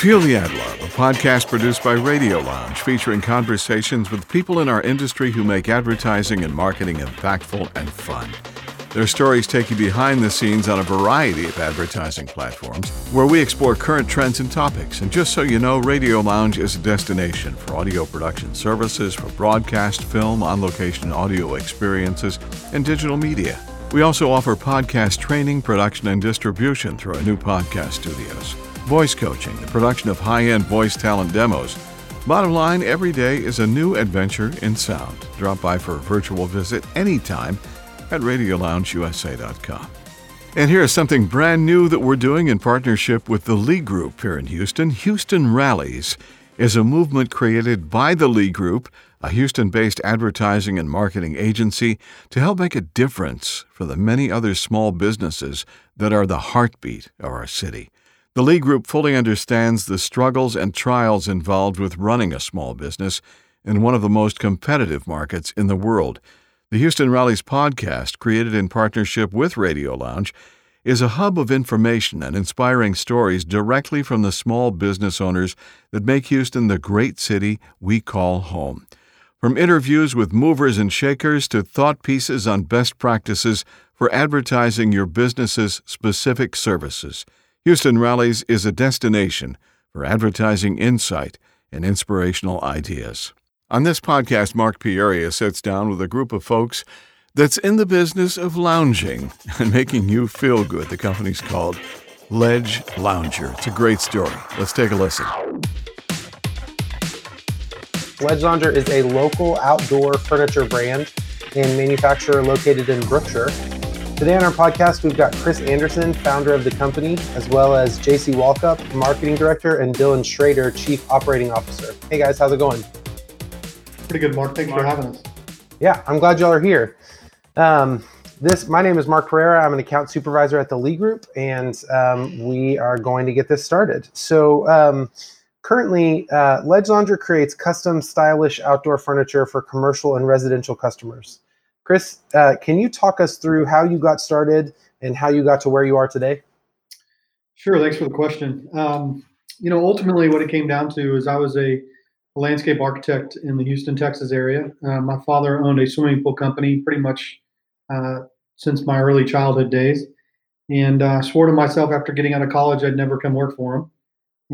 Feel the Ad Love, a podcast produced by Radio Lounge featuring conversations with people in our industry who make advertising and marketing impactful and fun. Their stories take you behind the scenes on a variety of advertising platforms where we explore current trends and topics. And just so you know, Radio Lounge is a destination for audio production services for broadcast, film, on location audio experiences, and digital media. We also offer podcast training, production, and distribution through our new podcast studios voice coaching, the production of high end voice talent demos. Bottom line, every day is a new adventure in sound. Drop by for a virtual visit anytime at RadioLoungeUSA.com. And here's something brand new that we're doing in partnership with the Lee Group here in Houston. Houston Rallies is a movement created by the Lee Group, a Houston based advertising and marketing agency, to help make a difference for the many other small businesses that are the heartbeat of our city. The Lee Group fully understands the struggles and trials involved with running a small business in one of the most competitive markets in the world. The Houston Rallies podcast, created in partnership with Radio Lounge, is a hub of information and inspiring stories directly from the small business owners that make Houston the great city we call home. From interviews with movers and shakers to thought pieces on best practices for advertising your business's specific services. Houston Rallies is a destination for advertising insight and inspirational ideas. On this podcast, Mark Pereira sits down with a group of folks that's in the business of lounging and making you feel good. The company's called Ledge Lounger. It's a great story. Let's take a listen. Ledge Lounger is a local outdoor furniture brand and manufacturer located in Brookshire. Today on our podcast, we've got Chris Anderson, founder of the company, as well as JC Walkup, marketing director, and Dylan Schrader, chief operating officer. Hey guys, how's it going? Pretty good, Mark. Thanks Mark. for having us. Yeah, I'm glad y'all are here. Um, this, my name is Mark Pereira. I'm an account supervisor at the Lee Group, and um, we are going to get this started. So, um, currently, uh, Ledge Lounger creates custom, stylish outdoor furniture for commercial and residential customers. Chris, uh, can you talk us through how you got started and how you got to where you are today? Sure. Thanks for the question. Um, you know, ultimately, what it came down to is I was a, landscape architect in the Houston, Texas area. Uh, my father owned a swimming pool company pretty much uh, since my early childhood days. And I uh, swore to myself after getting out of college I'd never come work for him.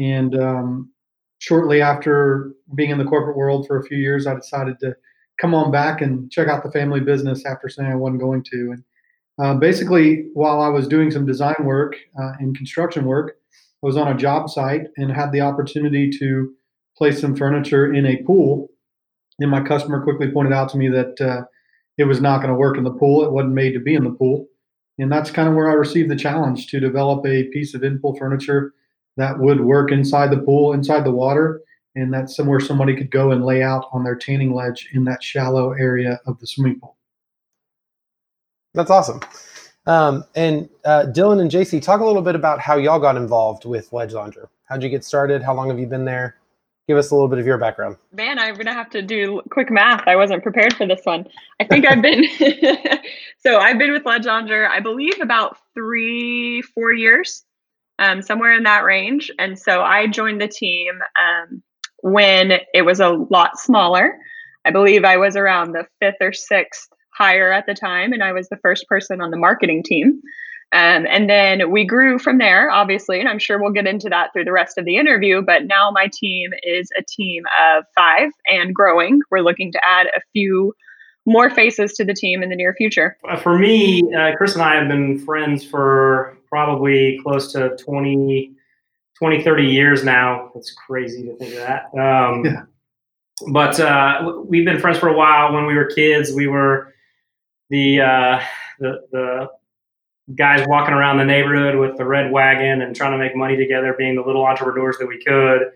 And um, shortly after being in the corporate world for a few years, I decided to come on back and check out the family business after saying I wasn't going to. And uh, basically, while I was doing some design work uh, and construction work, I was on a job site and had the opportunity to place some furniture in a pool. And my customer quickly pointed out to me that uh, it was not going to work in the pool. It wasn't made to be in the pool. And that's kind of where I received the challenge to develop a piece of in pool furniture that would work inside the pool, inside the water, and that's somewhere somebody could go and lay out on their tanning ledge in that shallow area of the swimming pool. That's awesome. Um, and uh, Dylan and JC, talk a little bit about how y'all got involved with Ledge Lounger. How'd you get started? How long have you been there? Give us a little bit of your background. Man, I'm gonna have to do quick math. I wasn't prepared for this one. I think I've been so I've been with Ledge Lounger, I believe, about three, four years, um, somewhere in that range. And so I joined the team um, when it was a lot smaller. I believe I was around the fifth or sixth hire at the time, and I was the first person on the marketing team. Um, and then we grew from there, obviously, and I'm sure we'll get into that through the rest of the interview. But now my team is a team of five and growing. We're looking to add a few more faces to the team in the near future. Uh, for me, uh, Chris and I have been friends for probably close to 20, 20, 30 years now. It's crazy to think of that. Um, yeah. But uh, we've been friends for a while. When we were kids, we were the, uh, the, the guys walking around the neighborhood with the red wagon and trying to make money together, being the little entrepreneurs that we could.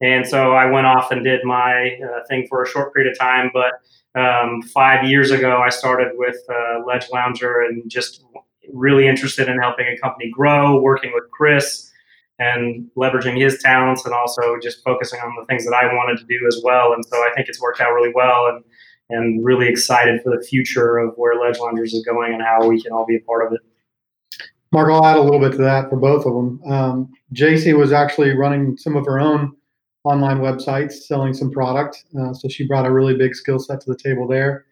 And so I went off and did my uh, thing for a short period of time. But um, five years ago, I started with uh, Ledge Lounger and just really interested in helping a company grow, working with Chris and leveraging his talents and also just focusing on the things that I wanted to do as well. And so I think it's worked out really well and and really excited for the future of where Ledge Loungers is going and how we can all be a part of it. Mark, I'll add a little bit to that for both of them. Um, JC was actually running some of her own online websites, selling some product. Uh, so she brought a really big skill set to the table there.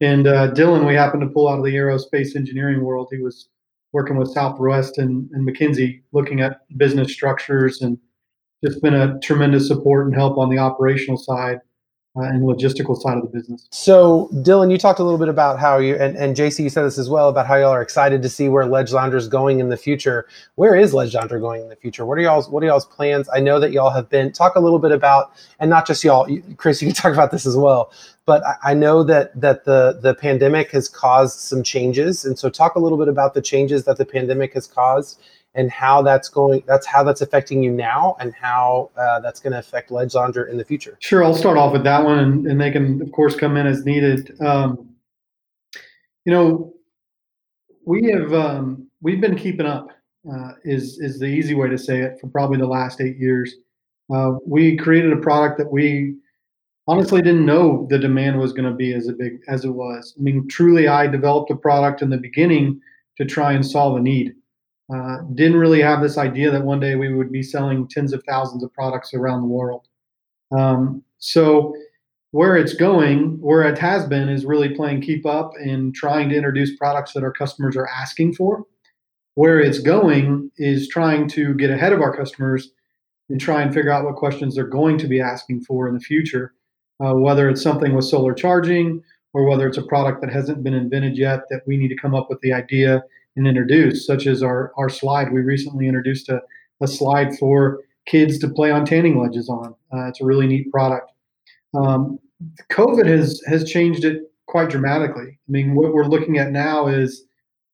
And uh, Dylan, we happened to pull out of the aerospace engineering world. He was working with Southwest and, and McKinsey, looking at business structures, and just been a tremendous support and help on the operational side uh, and logistical side of the business. So, Dylan, you talked a little bit about how you and, and JC, you said this as well about how y'all are excited to see where Ledge Lounger is going in the future. Where is Ledge Lounger going in the future? What are y'all's What are y'all's plans? I know that y'all have been talk a little bit about, and not just y'all, Chris, you can talk about this as well. But I, I know that that the the pandemic has caused some changes, and so talk a little bit about the changes that the pandemic has caused and how that's going that's how that's affecting you now and how uh, that's going to affect ledge in the future. Sure i'll start off with that one and, and they can of course come in as needed. Um, you know we have um, we've been keeping up uh, is is the easy way to say it for probably the last eight years. Uh, we created a product that we honestly didn't know the demand was going to be as big as it was. I mean truly i developed a product in the beginning to try and solve a need uh, didn't really have this idea that one day we would be selling tens of thousands of products around the world. Um, so, where it's going, where it has been, is really playing keep up and trying to introduce products that our customers are asking for. Where it's going is trying to get ahead of our customers and try and figure out what questions they're going to be asking for in the future, uh, whether it's something with solar charging or whether it's a product that hasn't been invented yet that we need to come up with the idea and introduce, such as our, our slide. We recently introduced a, a slide for kids to play on tanning ledges on. Uh, it's a really neat product. Um, COVID has has changed it quite dramatically. I mean, what we're looking at now is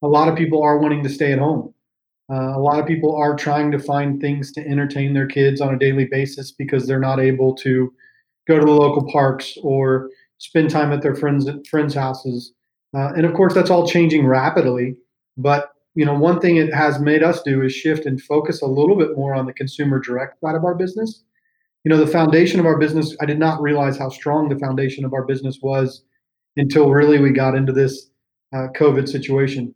a lot of people are wanting to stay at home. Uh, a lot of people are trying to find things to entertain their kids on a daily basis because they're not able to go to the local parks or spend time at their friends friends' houses. Uh, and of course, that's all changing rapidly. But you know, one thing it has made us do is shift and focus a little bit more on the consumer direct side of our business. You know, the foundation of our business, I did not realize how strong the foundation of our business was until really we got into this uh, COVID situation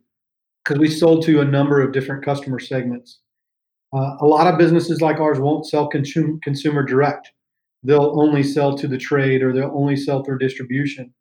because we sold to a number of different customer segments. Uh, a lot of businesses like ours won't sell consum- consumer direct. They'll only sell to the trade or they'll only sell through distribution.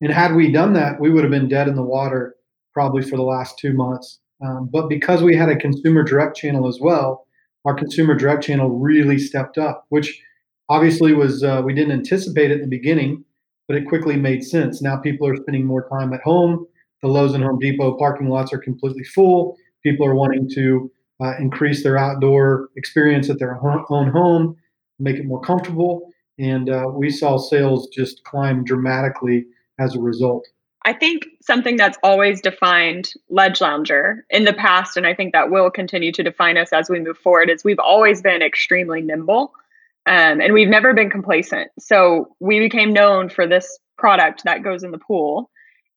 And had we done that, we would have been dead in the water probably for the last two months. Um, but because we had a consumer direct channel as well, our consumer direct channel really stepped up, which obviously was uh, we didn't anticipate it in the beginning, but it quickly made sense. Now people are spending more time at home. The Lowe's and Home Depot parking lots are completely full. People are wanting to uh, increase their outdoor experience at their own home, make it more comfortable, and uh, we saw sales just climb dramatically as a result. I think something that's always defined Ledge Lounger in the past, and I think that will continue to define us as we move forward, is we've always been extremely nimble um, and we've never been complacent. So we became known for this product that goes in the pool,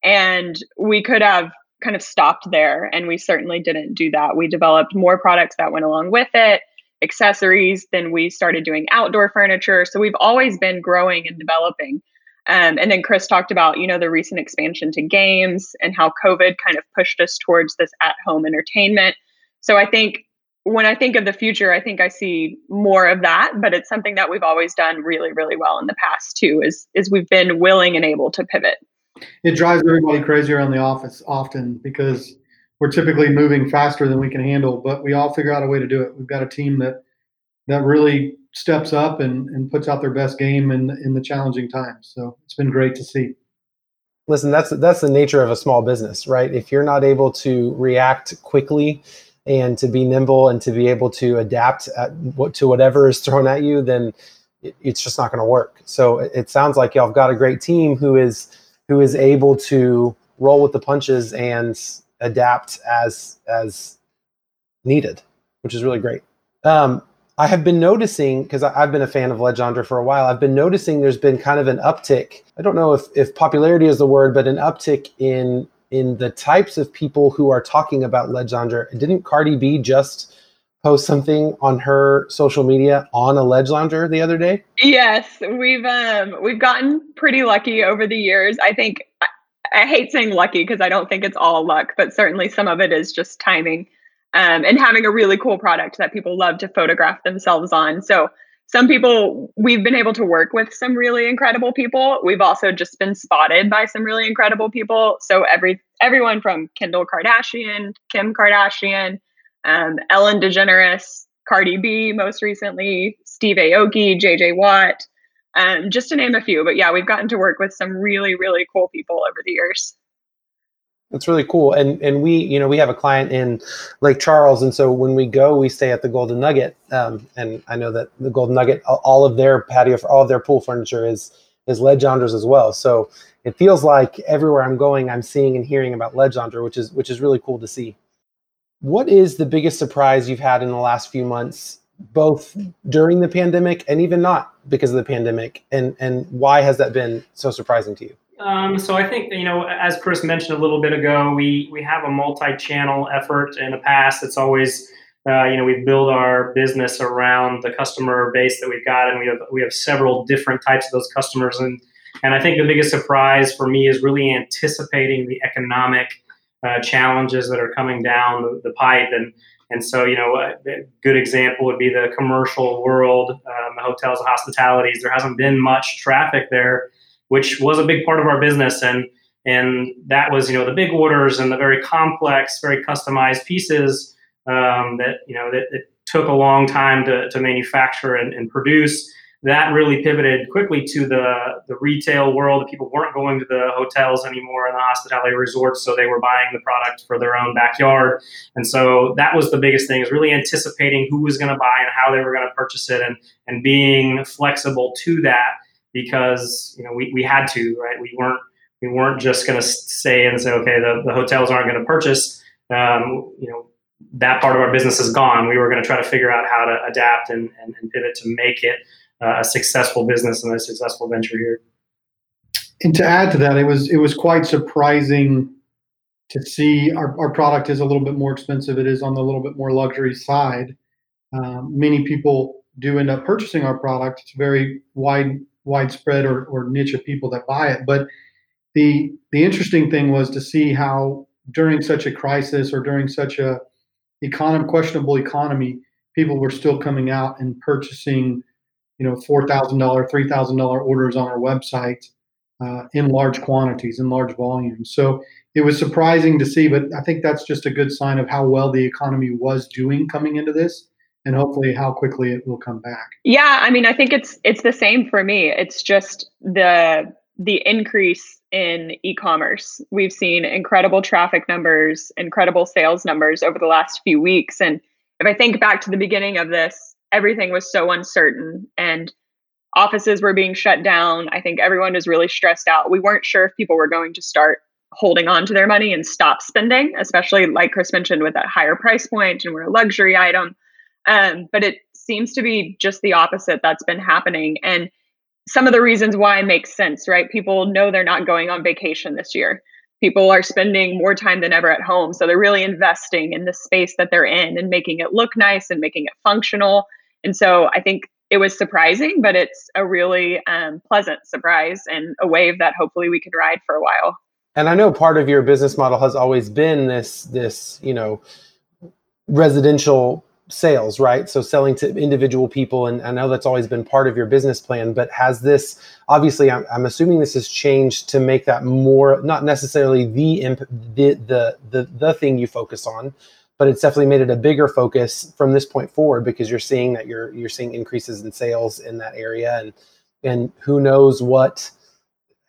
and we could have kind of stopped there, and we certainly didn't do that. We developed more products that went along with it, accessories, then we started doing outdoor furniture. So we've always been growing and developing. Um, and then Chris talked about, you know, the recent expansion to games and how COVID kind of pushed us towards this at-home entertainment. So I think when I think of the future, I think I see more of that, but it's something that we've always done really, really well in the past too. Is is we've been willing and able to pivot. It drives everybody crazy around the office often because we're typically moving faster than we can handle, but we all figure out a way to do it. We've got a team that that really steps up and, and puts out their best game in in the challenging times. So it's been great to see. Listen, that's that's the nature of a small business, right? If you're not able to react quickly and to be nimble and to be able to adapt what, to whatever is thrown at you, then it, it's just not going to work. So it, it sounds like y'all have got a great team who is who is able to roll with the punches and adapt as as needed, which is really great. Um, I have been noticing because I've been a fan of Lounger for a while. I've been noticing there's been kind of an uptick. I don't know if, if popularity is the word, but an uptick in in the types of people who are talking about Lounger. Didn't Cardi B just post something on her social media on a Ledge Lounger the other day? Yes, we've um we've gotten pretty lucky over the years. I think I, I hate saying lucky because I don't think it's all luck, but certainly some of it is just timing. Um, and having a really cool product that people love to photograph themselves on. So some people we've been able to work with some really incredible people. We've also just been spotted by some really incredible people. So every everyone from Kendall Kardashian, Kim Kardashian, um, Ellen DeGeneres, Cardi B, most recently, Steve Aoki, JJ Watt, um, just to name a few. But yeah, we've gotten to work with some really, really cool people over the years. That's really cool. And and we, you know, we have a client in Lake Charles, and so when we go, we stay at the Golden Nugget. Um, and I know that the Golden Nugget, all of their patio, all of their pool furniture is is Ledge Loungers as well. So it feels like everywhere I'm going, I'm seeing and hearing about Ledge Lounger, which is which is really cool to see. What is the biggest surprise you've had in the last few months, both during the pandemic and even not because of the pandemic? And and why has that been so surprising to you? Um, so I think you know, as Chris mentioned a little bit ago, we we have a multi-channel effort. In the past, it's always uh, you know we've built our business around the customer base that we've got, and we have we have several different types of those customers. And and I think the biggest surprise for me is really anticipating the economic uh, challenges that are coming down the, the, pipe. And and so you know a good example would be the commercial world, um, the hotels, the hospitalities. There hasn't been much traffic there which was a big part of our business. And and that was you know the big orders and the very complex very customized pieces um, that you know that it took a long time to, to manufacture and, and, produce. That really pivoted quickly to the the retail world. People weren't going to the hotels anymore and the hospitality resorts so they were buying the product for their own backyard. And so that was the biggest thing is really anticipating who was going to buy and how they were going to purchase it and and being flexible to that because you know we, we had to right? We weren't we weren't just going to say and say okay the, the hotels aren't going to purchase. Um, you know that part of our business is gone. We were going to try to figure out how to adapt and, and, and pivot to make it uh, a successful business and a successful venture here. And to add to that it was it was quite surprising to see our, our product is a little bit more expensive. It is on the little bit more luxury side. Um, many people do end up purchasing our product. It's very wide widespread or, or niche of people that buy it. But the the interesting thing was to see how during such a crisis or during such a econom- questionable economy, people were still coming out and purchasing, you know, four thousand dollar, three thousand dollar orders on our website uh, in large quantities, in large volumes. So it was surprising to see, but I think that's just a good sign of how well the economy was doing coming into this and hopefully how quickly it will come back. Yeah, I mean, I think it's it's the same for me. It's just the the increase in e-commerce. We've seen incredible traffic numbers, incredible sales numbers over the last few weeks and if I think back to the beginning of this, everything was so uncertain and offices were being shut down. I think everyone was really stressed out. We weren't sure if people were going to start holding on to their money and stop spending, especially like Chris mentioned with that higher price point and we're a luxury item. Um, but it seems to be just the opposite that's been happening. And some of the reasons why makes sense, right? People know they're not going on vacation this year. People are spending more time than ever at home. So they're really investing in the space that they're in and making it look nice and making it functional. And so I think it was surprising, but it's a really um, pleasant surprise and a wave that hopefully we can ride for a while. And I know part of your business model has always been this, this, you know, residential sales, right? So selling to individual people, and I know that's always been part of your business plan. But has this obviously? I'm, I'm assuming this has changed to make that more not necessarily the imp, the, the the the thing you focus on, but it's definitely made it a bigger focus from this point forward because you're seeing that you're you're seeing increases in sales in that area, and and who knows what.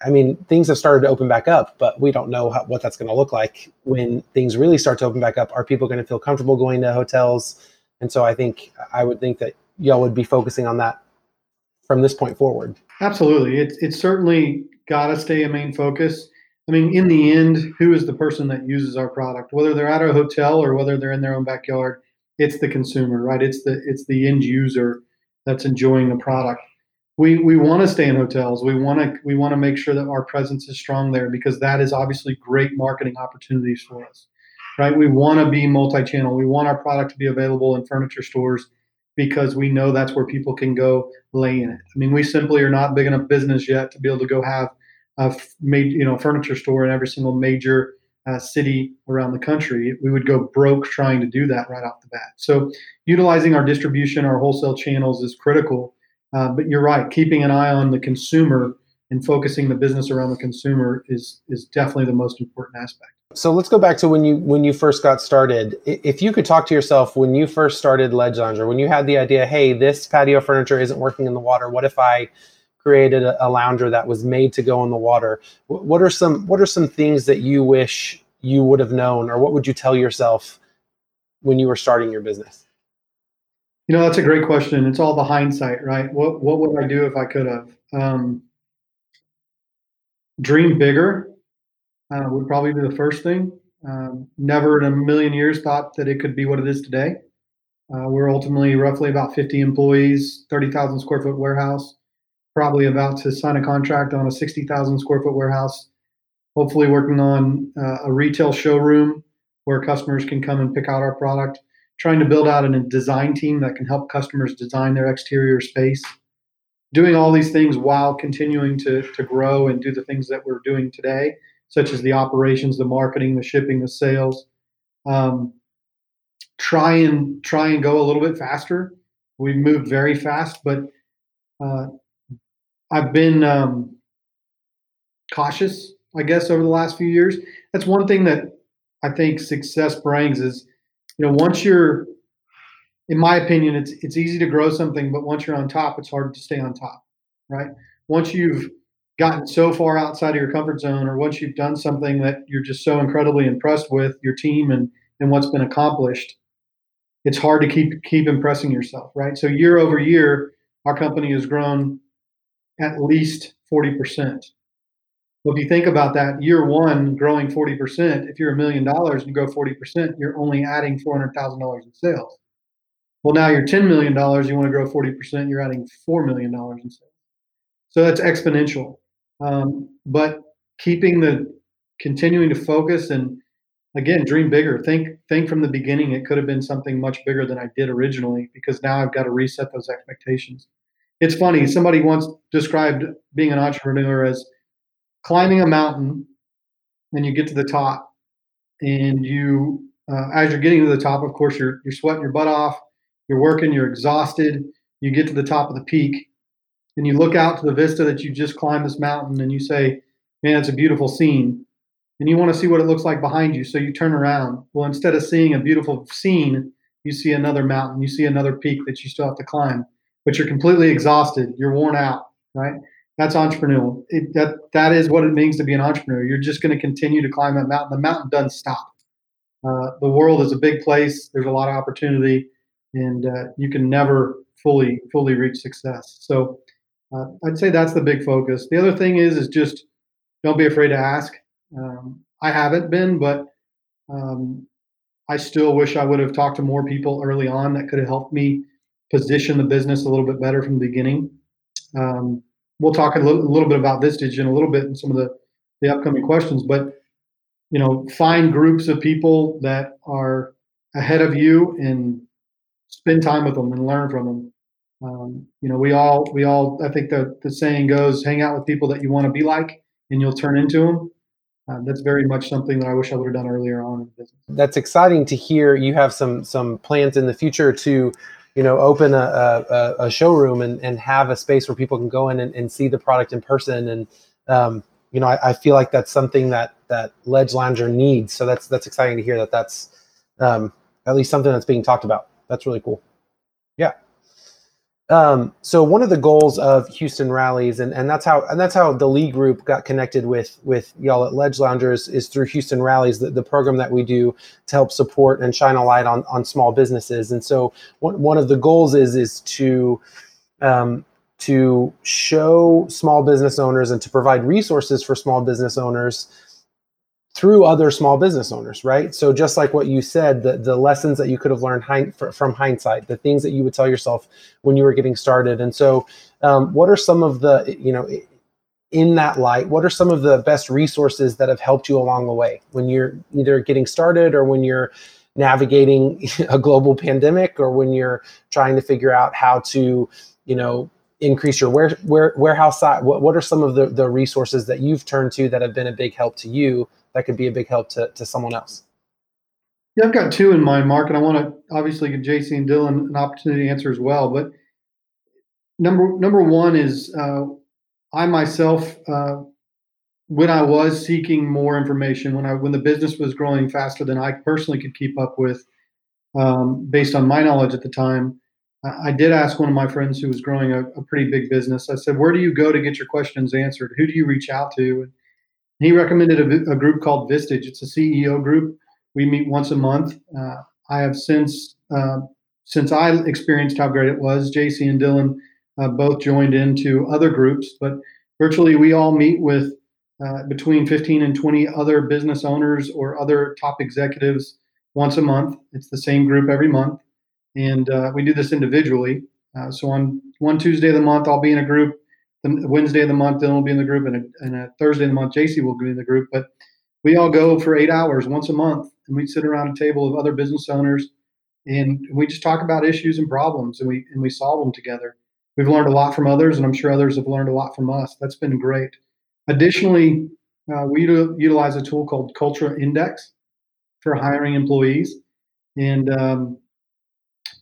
I mean, things have started to open back up, but we don't know how, what that's going to look like when things really start to open back up. Are people going to feel comfortable going to hotels? And so I think I would think that y'all would be focusing on that from this point forward. Absolutely. It's it's certainly got to stay a main focus. I mean, in the end, who is the person that uses our product? Whether they're at a hotel or whether they're in their own backyard, it's the consumer, right? It's the it's the end user that's enjoying the product. We we want to stay in hotels. We want to we want to make sure that our presence is strong there because that is obviously great marketing opportunities for us right? We want to be multi-channel. We want our product to be available in furniture stores because we know that's where people can go lay in it. I mean, we simply are not big enough business yet to be able to go have a made you know furniture store in every single major uh, city around the country. We would go broke trying to do that right off the bat. So, utilizing our distribution, our wholesale channels is critical. Uh, but you're right, keeping an eye on the consumer and focusing the business around the consumer is is definitely the most important aspect. So let's go back to when you when you first got started. If you could talk to yourself when you first started Ledge Lounger, when you had the idea, hey, this patio furniture isn't working in the water. What if I created a, a lounger that was made to go in the water? What are some what are some things that you wish you would have known, or what would you tell yourself when you were starting your business? You know, that's a great question. It's all the hindsight, right? What what would I do if I could have? Um, dream bigger uh, would probably be the first thing. Um, never in a million years thought that it could be what it is today. Uh, we're ultimately roughly about 50 employees, 30,000 square foot warehouse, probably about to sign a contract on a 60,000 square foot warehouse, hopefully working on uh, a retail showroom where customers can come and pick out our product, trying to build out a design team that can help customers design their exterior space doing all these things while continuing to, to grow and do the things that we're doing today, such as the operations, the marketing, the shipping, the sales. Um, try and try and go a little bit faster. We've moved very fast, but uh, I've been um, cautious, I guess, over the last few years. That's one thing that I think success brings is, you know, once you're in my opinion, it's it's easy to grow something, but once you're on top, it's hard to stay on top, right? Once you've gotten so far outside of your comfort zone, or once you've done something that you're just so incredibly impressed with your team and and what's been accomplished, it's hard to keep keep impressing yourself, right? So year over year, our company has grown at least forty percent. Well, if you think about that, year one growing forty percent, if you're a million dollars and you grow forty percent, you're only adding four hundred thousand dollars in sales well, now you're $10 million, you want to grow 40%, you're adding $4 million in sales. So that's exponential. Um, but keeping the continuing to focus and again dream bigger. Think think from the beginning it could have been something much bigger than i did originally because now i've got to reset those expectations. It's funny somebody once described being an entrepreneur as climbing a mountain and you get to the top and you uh, as you're getting to the top of course you're, you're sweating your butt off you're working, you're exhausted, you get to the top of the peak, and you look out to the vista that you just climbed this mountain and you say, Man, it's a beautiful scene. And you want to see what it looks like behind you. So you turn around. Well, instead of seeing a beautiful scene, you see another mountain, you see another peak that you still have to climb, but you're completely exhausted, you're worn out, right? That's entrepreneurial. It, that that is what it means to be an entrepreneur. You're just going to continue to climb that mountain. The mountain doesn't stop. Uh, the world is a big place. There's a lot of opportunity and uh, you can never fully fully reach success. So uh, I'd say that's the big focus. The other thing is is just don't be afraid to ask. Um, I haven't been, but um, I still wish I would have talked to more people early on that could have helped me position the business a little bit better from the beginning. Um, we'll talk a little, a little, bit about Vistage in a little bit in some of the, the upcoming questions, but you know, find groups of people that are ahead of you and spend time with them and learn from them. Um, you know, we all we all I think the the saying goes, hang out with people that you want to be like, and you'll turn into them. Uh, that's very much something that I wish I would have done earlier on. That's exciting to hear. You have some some plans in the future to, you know, open a, a, a showroom and, and have a space where people can go in and, and see the product in person. And um, you know, I, I, feel like that's something that that Ledge Lounger needs. So that's that's exciting to hear that that's um, at least something that's being talked about that's really cool. Yeah. Um, so one of the goals of Houston rallies, and, and that's how and that's how the Lee Group got connected with with y'all at Ledge Loungers is through Houston rallies, the, the program that we do to help support and shine a light on on small businesses. And so one one of the goals is is to um, to show small business owners and to provide resources for small business owners through other small business owners, right? So just like what you said, the, the lessons that you could have learned hind, from hindsight, the things that you would tell yourself when you were getting started. And so um, what are some of the, you know, in that light, what are some of the best resources that have helped you along the way when you're either getting started or when you're navigating a global pandemic or when you're trying to figure out how to, you know, increase your ware, ware, warehouse size? What, what are some of the, the resources that you've turned to that have been a big help to you that could be a big help to, to someone else. Yeah, I've got two in mind, Mark, and I want to obviously give JC and Dylan an opportunity to answer as well. But number number one is uh, I myself, uh, when I was seeking more information, when I when the business was growing faster than I personally could keep up with, um, based on my knowledge at the time, I did ask one of my friends who was growing a, a, pretty big business. I said, "Where do you go to get your questions answered? Who do you reach out to?" He recommended a, a group called Vistage. It's a CEO group. We meet once a month. Uh, I have since uh, since I experienced how great it was. JC and Dylan uh, both joined into other groups, but virtually we all meet with uh, between 15 and 20 other business owners or other top executives once a month. It's the same group every month and uh, we do this individually. Uh, so on one Tuesday of the month, I'll be in a group. The Wednesday of the month, Dylan will be in the group, and a, and a Thursday of the month, JC will be in the group. But we all go for eight hours once a month, and we sit around a table of other business owners, and we just talk about issues and problems, and we and we solve them together. We've learned a lot from others, and I'm sure others have learned a lot from us. That's been great. Additionally, uh, we utilize a tool called Culture Index for hiring employees, and um,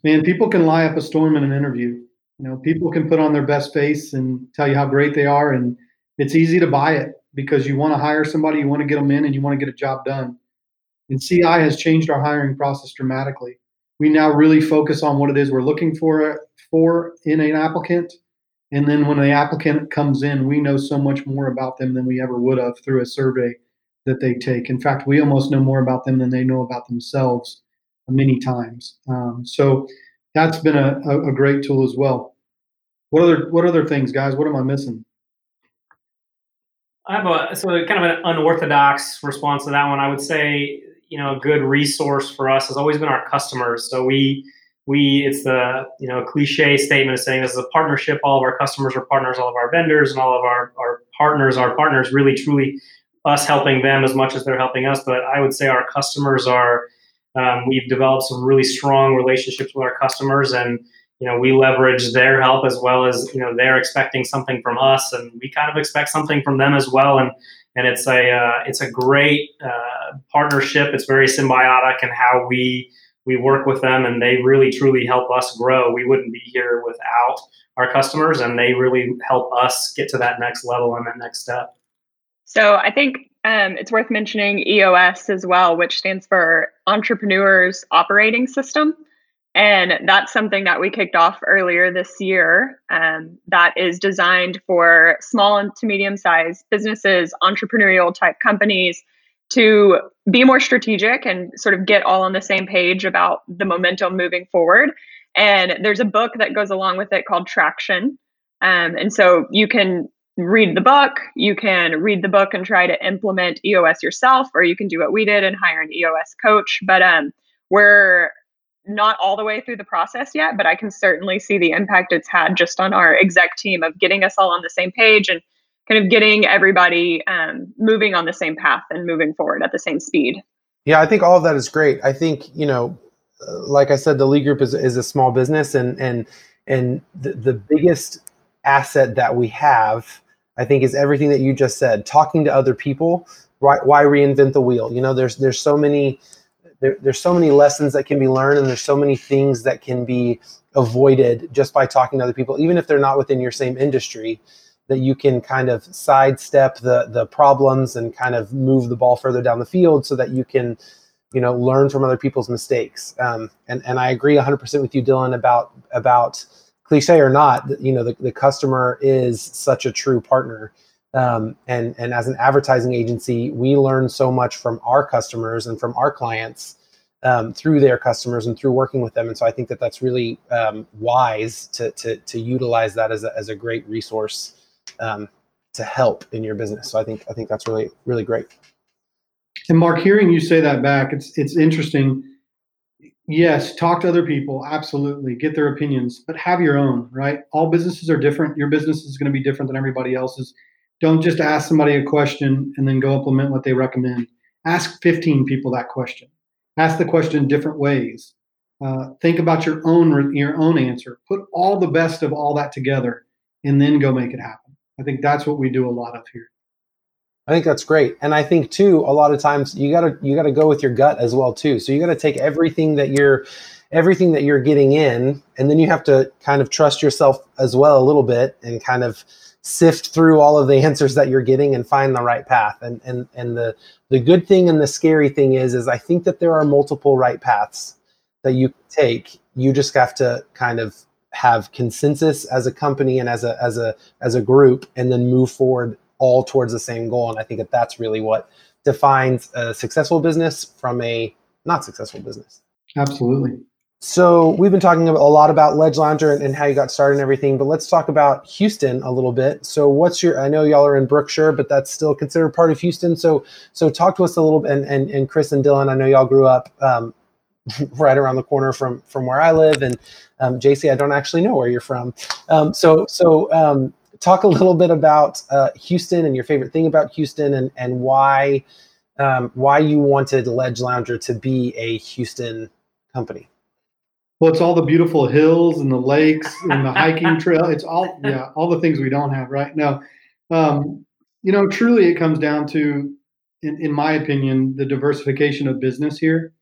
man, people can lie up a storm in an interview. You know, people can put on their best face and tell you how great they are, and it's easy to buy it because you want to hire somebody, you want to get them in, and you want to get a job done. And CI has changed our hiring process dramatically. We now really focus on what it is we're looking for for in an applicant, and then when the applicant comes in, we know so much more about them than we ever would have through a survey that they take. In fact, we almost know more about them than they know about themselves many times. Um, so that's been a, a, great tool as well. What other what other things, guys? What am I missing? I have a so kind of an unorthodox response to that one. I would say you know a good resource for us has always been our customers. So we we it's the you know cliche statement of saying this is a partnership. All of our customers are partners. All of our vendors and all of our our partners are partners. Really, truly, us helping them as much as they're helping us. But I would say our customers are um, we've developed some really strong relationships with our customers, and you know we leverage their help as well as you know they're expecting something from us, and we kind of expect something from them as well. And and it's a uh, it's a great uh, partnership. It's very symbiotic in how we we work with them, and they really truly help us grow. We wouldn't be here without our customers, and they really help us get to that next level and that next step. So I think um, it's worth mentioning EOS as well, which stands for Entrepreneurs Operating System. And that's something that we kicked off earlier this year um, that is designed for small to medium sized businesses, entrepreneurial type companies to be more strategic and sort of get all on the same page about the momentum moving forward. And there's a book that goes along with it called Traction. Um, and so you can read the book. You can read the book and try to implement EOS yourself, or you can do what we did and hire an EOS coach. But um, we're not all the way through the process yet, but I can certainly see the impact it's had just on our exec team of getting us all on the same page and kind of getting everybody um, moving on the same path and moving forward at the same speed. Yeah, I think all of that is great. I think you know, like I said, the Lee Group is is a small business, and and and the, the biggest asset that we have I think is everything that you just said. Talking to other people. Why, why reinvent the wheel? You know, there's there's so many there, there's so many lessons that can be learned, and there's so many things that can be avoided just by talking to other people, even if they're not within your same industry. That you can kind of sidestep the the problems and kind of move the ball further down the field, so that you can you know learn from other people's mistakes. Um, and and I agree 100% with you, Dylan, about about cliche or not, you know, the, the customer is such a true partner. Um, and and as an advertising agency, we learn so much from our customers and from our clients um, through their customers and through working with them. And so I think that that's really um, wise to, to to utilize that as a, as a great resource um, to help in your business. So I think I think that's really really great. And Mark, hearing you say that back, it's it's interesting Yes, talk to other people. Absolutely. Get their opinions, but have your own, right? All businesses are different. Your business is going to be different than everybody else's. Don't just ask somebody a question and then go implement what they recommend. Ask 15 people that question. Ask the question different ways. Uh, think about your own your own answer. Put all the best of all that together, and then go make it happen. I think that's what we do a lot of here. I think that's great. And I think too, a lot of times you gotta you gotta go with your gut as well too. So you gotta take everything that you're everything that you're getting in, and then you have to kind of trust yourself as well a little bit and kind of sift through all of the answers that you're getting and find the right path. And and and the the good thing and the scary thing is is I think that there are multiple right paths that you take. You just have to kind of have consensus as a company and as a as a as a group and then move forward all towards the same goal and i think that that's really what defines a successful business from a not successful business absolutely so we've been talking a lot about ledge lounger and, and how you got started and everything but let's talk about houston a little bit so what's your i know y'all are in brookshire but that's still considered part of houston so so talk to us a little bit and and, and chris and dylan i know y'all grew up um, right around the corner from from where I live. And um, JC, I don't actually know where you're from. Um, so so um, talk a little bit about uh, Houston and your favorite thing about Houston and and why um, why you wanted Ledge Lounger to be a Houston company. Well, it's all the beautiful hills and the lakes and the hiking trail. It's all yeah, all the things we don't have right now. Um, you know, truly, it comes down to, in, in my opinion, the diversification of business here.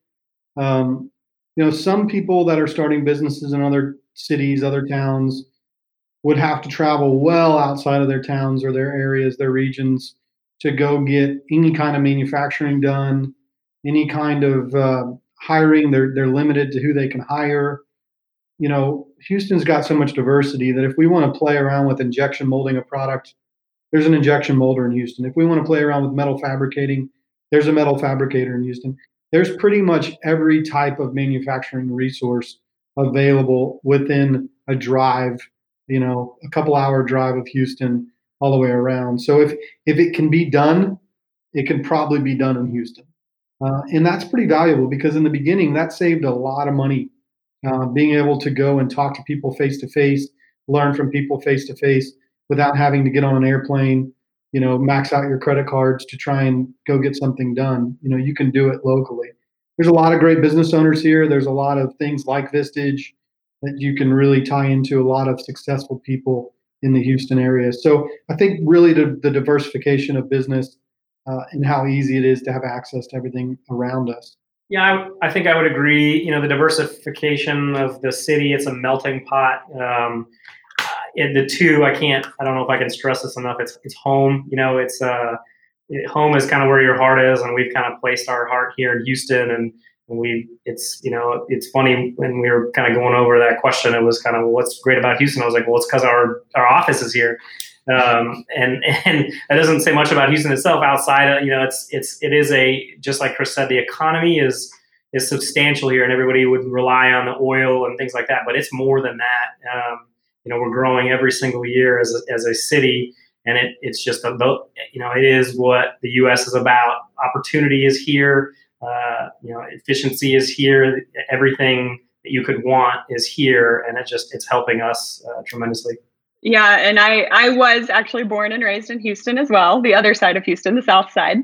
Um, you know, some people that are starting businesses in other cities, other towns, would have to travel well outside of their towns or their areas, their regions, to go get any kind of manufacturing done, any kind of uh, hiring. They're they're limited to who they can hire. You know, Houston's got so much diversity that if we want to play around with injection molding a product, there's an injection molder in Houston. If we want to play around with metal fabricating, there's a metal fabricator in Houston there's pretty much every type of manufacturing resource available within a drive, you know, a couple hour drive of Houston all the way around. So if if it can be done, it can probably be done in Houston, uh, and that's pretty valuable because in the beginning that saved a lot of money. Uh, being able to go and talk to people face to face, learn from people face to face without having to get on an airplane, you know, max out your credit cards to try and go get something done. You know, you can do it locally. There's a lot of great business owners here. There's a lot of things like Vistage that you can really tie into a lot of successful people in the Houston area. So I think really the, the diversification of business uh, and how easy it is to have access to everything around us. Yeah, I, I, think I would agree. You know, the diversification of the city, it's a melting pot. Um, in the two, I can't. I don't know if I can stress this enough. It's it's home. You know, it's uh, it, home is kind of where your heart is, and we've kind of placed our heart here in Houston, and, and we. It's you know, it's funny when we were kind of going over that question. It was kind of what's great about Houston. I was like, well, it's because our our office is here. Um, and and that doesn't say much about Houston itself. Outside, of, you know, it's it's it is a just like Chris said, the economy is is substantial here, and everybody would rely on the oil and things like that. But it's more than that. Um, you know we're growing every single year as a, as a city and it, it's just about you know it is what the us is about opportunity is here uh, you know efficiency is here everything that you could want is here and it just it's helping us uh, tremendously yeah and i i was actually born and raised in houston as well the other side of houston the south side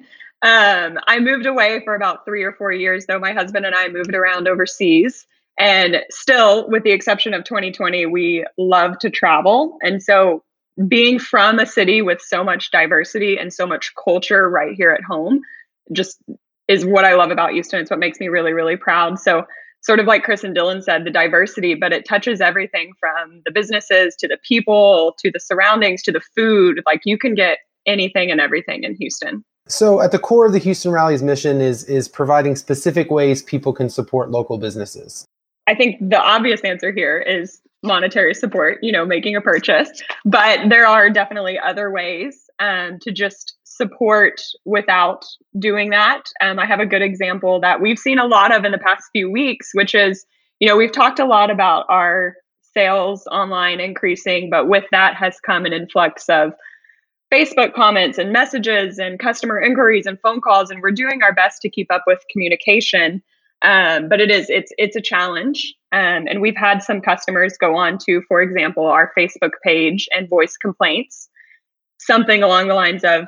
um, i moved away for about three or four years though my husband and i moved around overseas and still, with the exception of 2020, we love to travel. And so, being from a city with so much diversity and so much culture right here at home just is what I love about Houston. It's what makes me really, really proud. So, sort of like Chris and Dylan said, the diversity, but it touches everything from the businesses to the people to the surroundings to the food. Like you can get anything and everything in Houston. So at the core of the Houston Rally's mission is is providing specific ways people can support local businesses. I think the obvious answer here is monetary support, you know, making a purchase. But there are definitely other ways um, to just support without doing that. Um, I have a good example that we've seen a lot of in the past few weeks, which is, you know, we've talked a lot about our sales online increasing, but with that has come an influx of Facebook comments and messages and customer inquiries and phone calls. And we're doing our best to keep up with communication um, but it is it's it's a challenge um, and we've had some customers go on to for example our facebook page and voice complaints something along the lines of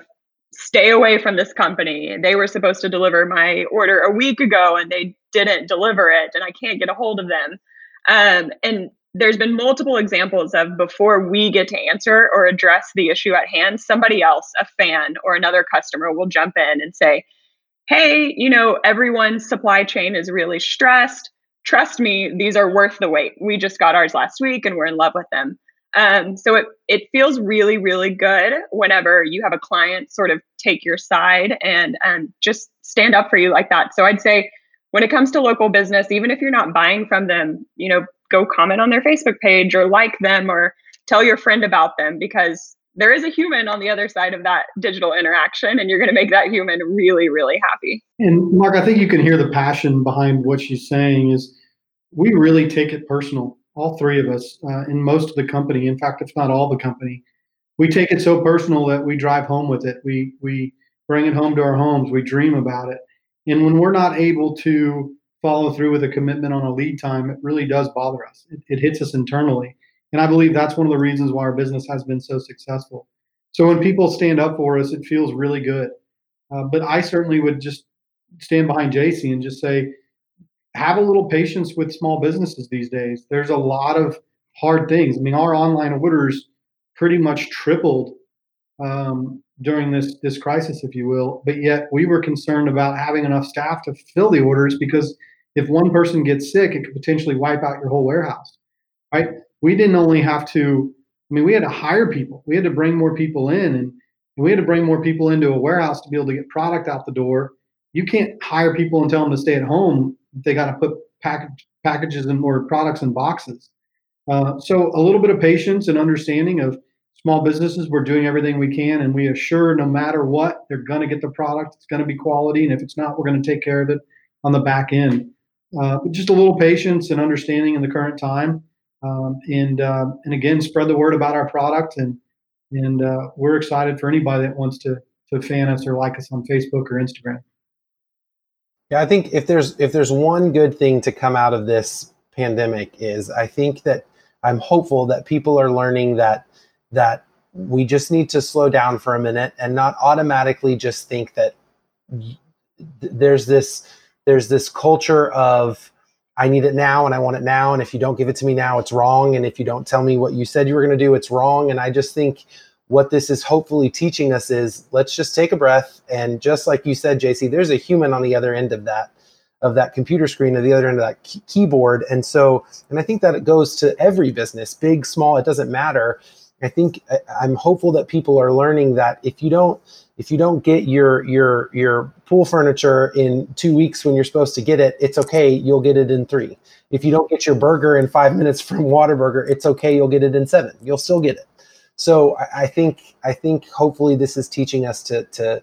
stay away from this company they were supposed to deliver my order a week ago and they didn't deliver it and i can't get a hold of them um, and there's been multiple examples of before we get to answer or address the issue at hand, somebody else, a fan or another customer, will jump in and say, Hey, you know, everyone's supply chain is really stressed. Trust me, these are worth the wait. We just got ours last week and we're in love with them. Um, so it, it feels really, really good whenever you have a client sort of take your side and um, just stand up for you like that. So I'd say when it comes to local business, even if you're not buying from them, you know, go comment on their Facebook page or like them or tell your friend about them because there is a human on the other side of that digital interaction and you're going to make that human really really happy and mark i think you can hear the passion behind what she's saying is we really take it personal all three of us uh, in most of the company in fact if not all the company we take it so personal that we drive home with it we we bring it home to our homes we dream about it and when we're not able to follow through with a commitment on a lead time, it really does bother us. It, it, hits us internally. And I believe that's one of the reasons why our business has been so successful. So when people stand up for us, it feels really good. Uh, but I certainly would just stand behind JC and just say, have a little patience with small businesses these days. There's a lot of hard things. I mean, our online orders pretty much tripled um, during this this crisis, if you will. But yet we were concerned about having enough staff to fill the orders because if one person gets sick, it could potentially wipe out your whole warehouse. Right? We didn't only have to. I mean, we had to hire people. We had to bring more people in, and we had to bring more people into a warehouse to be able to get product out the door. You can't hire people and tell them to stay at home. They got to put package, packages and more products in boxes. Uh, so a little bit of patience and understanding of small businesses, we're doing everything we can, and we assure no matter what, they're going to get the product. It's going to be quality, and if it's not, we're going to take care of it on the back end. Uh, just a little patience and understanding in the current time, um, and uh, and again, spread the word about our product, and and uh, we're excited for anybody that wants to to fan us or like us on Facebook or Instagram. Yeah, I think if there's if there's one good thing to come out of this pandemic is I think that I'm hopeful that people are learning that that we just need to slow down for a minute and not automatically just think that there's this there's this culture of I need it now and I want it now and if you don't give it to me now it's wrong and if you don't tell me what you said you were going to do it's wrong. And I just think what this is hopefully teaching us is let's just take a breath and just like you said JC there's a human on the other end of that of that computer screen at the other end of that key- keyboard and so and I think that it goes to every business big small it doesn't matter I think I'm hopeful that people are learning that if you don't if you don't get your your your pool furniture in two weeks when you're supposed to get it, it's okay. You'll get it in three. If you don't get your burger in five minutes from Whataburger, it's okay. You'll get it in seven. You'll still get it. So I, I think I think hopefully this is teaching us to to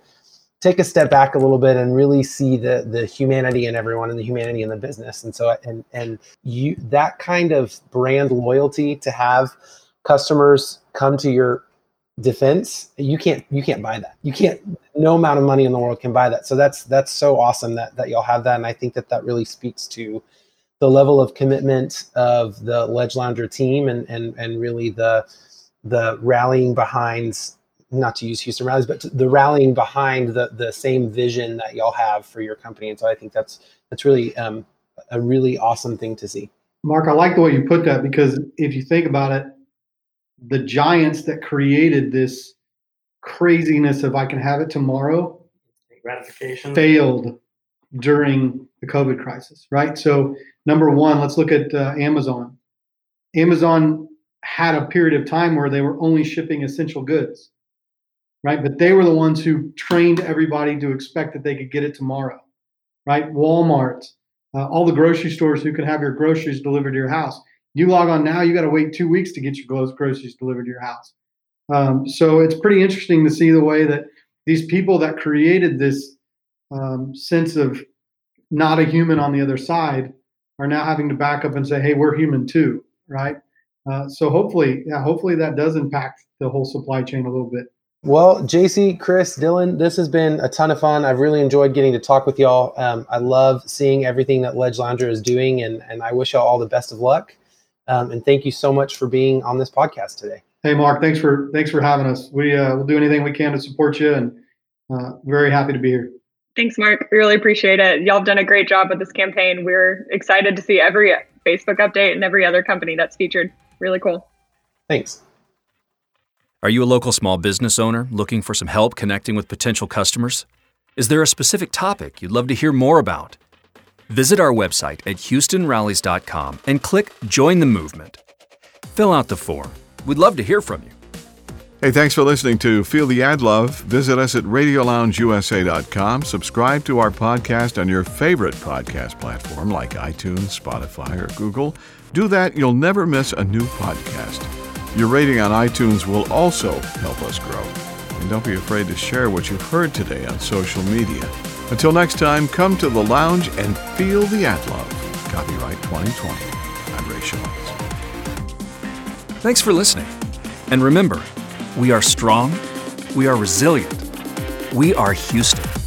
take a step back a little bit and really see the the humanity in everyone and the humanity in the business. And so and and you that kind of brand loyalty to have customers come to your defense you can't you can't buy that. You can't no amount of money in the world can buy that. So that's that's so awesome that that y'all have that. And i think that that really speaks to the level of commitment of the ledge lounger team and and and really the the rallying behind not to use houston rallies but the rallying behind the the same vision that y'all have for your company and so i think that's that's really um, a really awesome thing to see mark i like the way you put that because if you think about it the giants that created this craziness of I can have it tomorrow gratification failed during the COVID crisis, right? So, number one, let's look at uh, Amazon. Amazon had a period of time where they were only shipping essential goods, right? But they were the ones who trained everybody to expect that they could get it tomorrow, right? Walmart, uh, all the grocery stores who can have your groceries delivered to your house. You log on now, you got to wait two weeks to get your groceries delivered to your house. Um, so it's pretty interesting to see the way that these people that created this um, sense of not a human on the other side are now having to back up and say, "Hey, we're human too," right? Uh, so hopefully, yeah, hopefully that does impact the whole supply chain a little bit. Well, JC, Chris, Dylan, this has been a ton of fun. I've really enjoyed getting to talk with y'all. Um, I love seeing everything that Ledge Lounger is doing, and, and I wish y'all all the best of luck. Um, and thank you so much for being on this podcast today. Hey, Mark, thanks for thanks for having us. We uh, will do anything we can to support you, and uh, very happy to be here. Thanks, Mark. We really appreciate it. Y'all have done a great job with this campaign. We're excited to see every Facebook update and every other company that's featured. Really cool. Thanks. Are you a local small business owner looking for some help connecting with potential customers? Is there a specific topic you'd love to hear more about? Visit our website at houstonrallies.com and click Join the Movement. Fill out the form. We'd love to hear from you. Hey, thanks for listening to Feel the Ad Love. Visit us at RadioLoungeUSA.com. Subscribe to our podcast on your favorite podcast platform like iTunes, Spotify, or Google. Do that, you'll never miss a new podcast. Your rating on iTunes will also help us grow. And don't be afraid to share what you've heard today on social media. Until next time, come to the lounge and feel the ad love. Copyright 2020. I'm Ray Shawns. Thanks for listening. And remember, we are strong, we are resilient, we are Houston.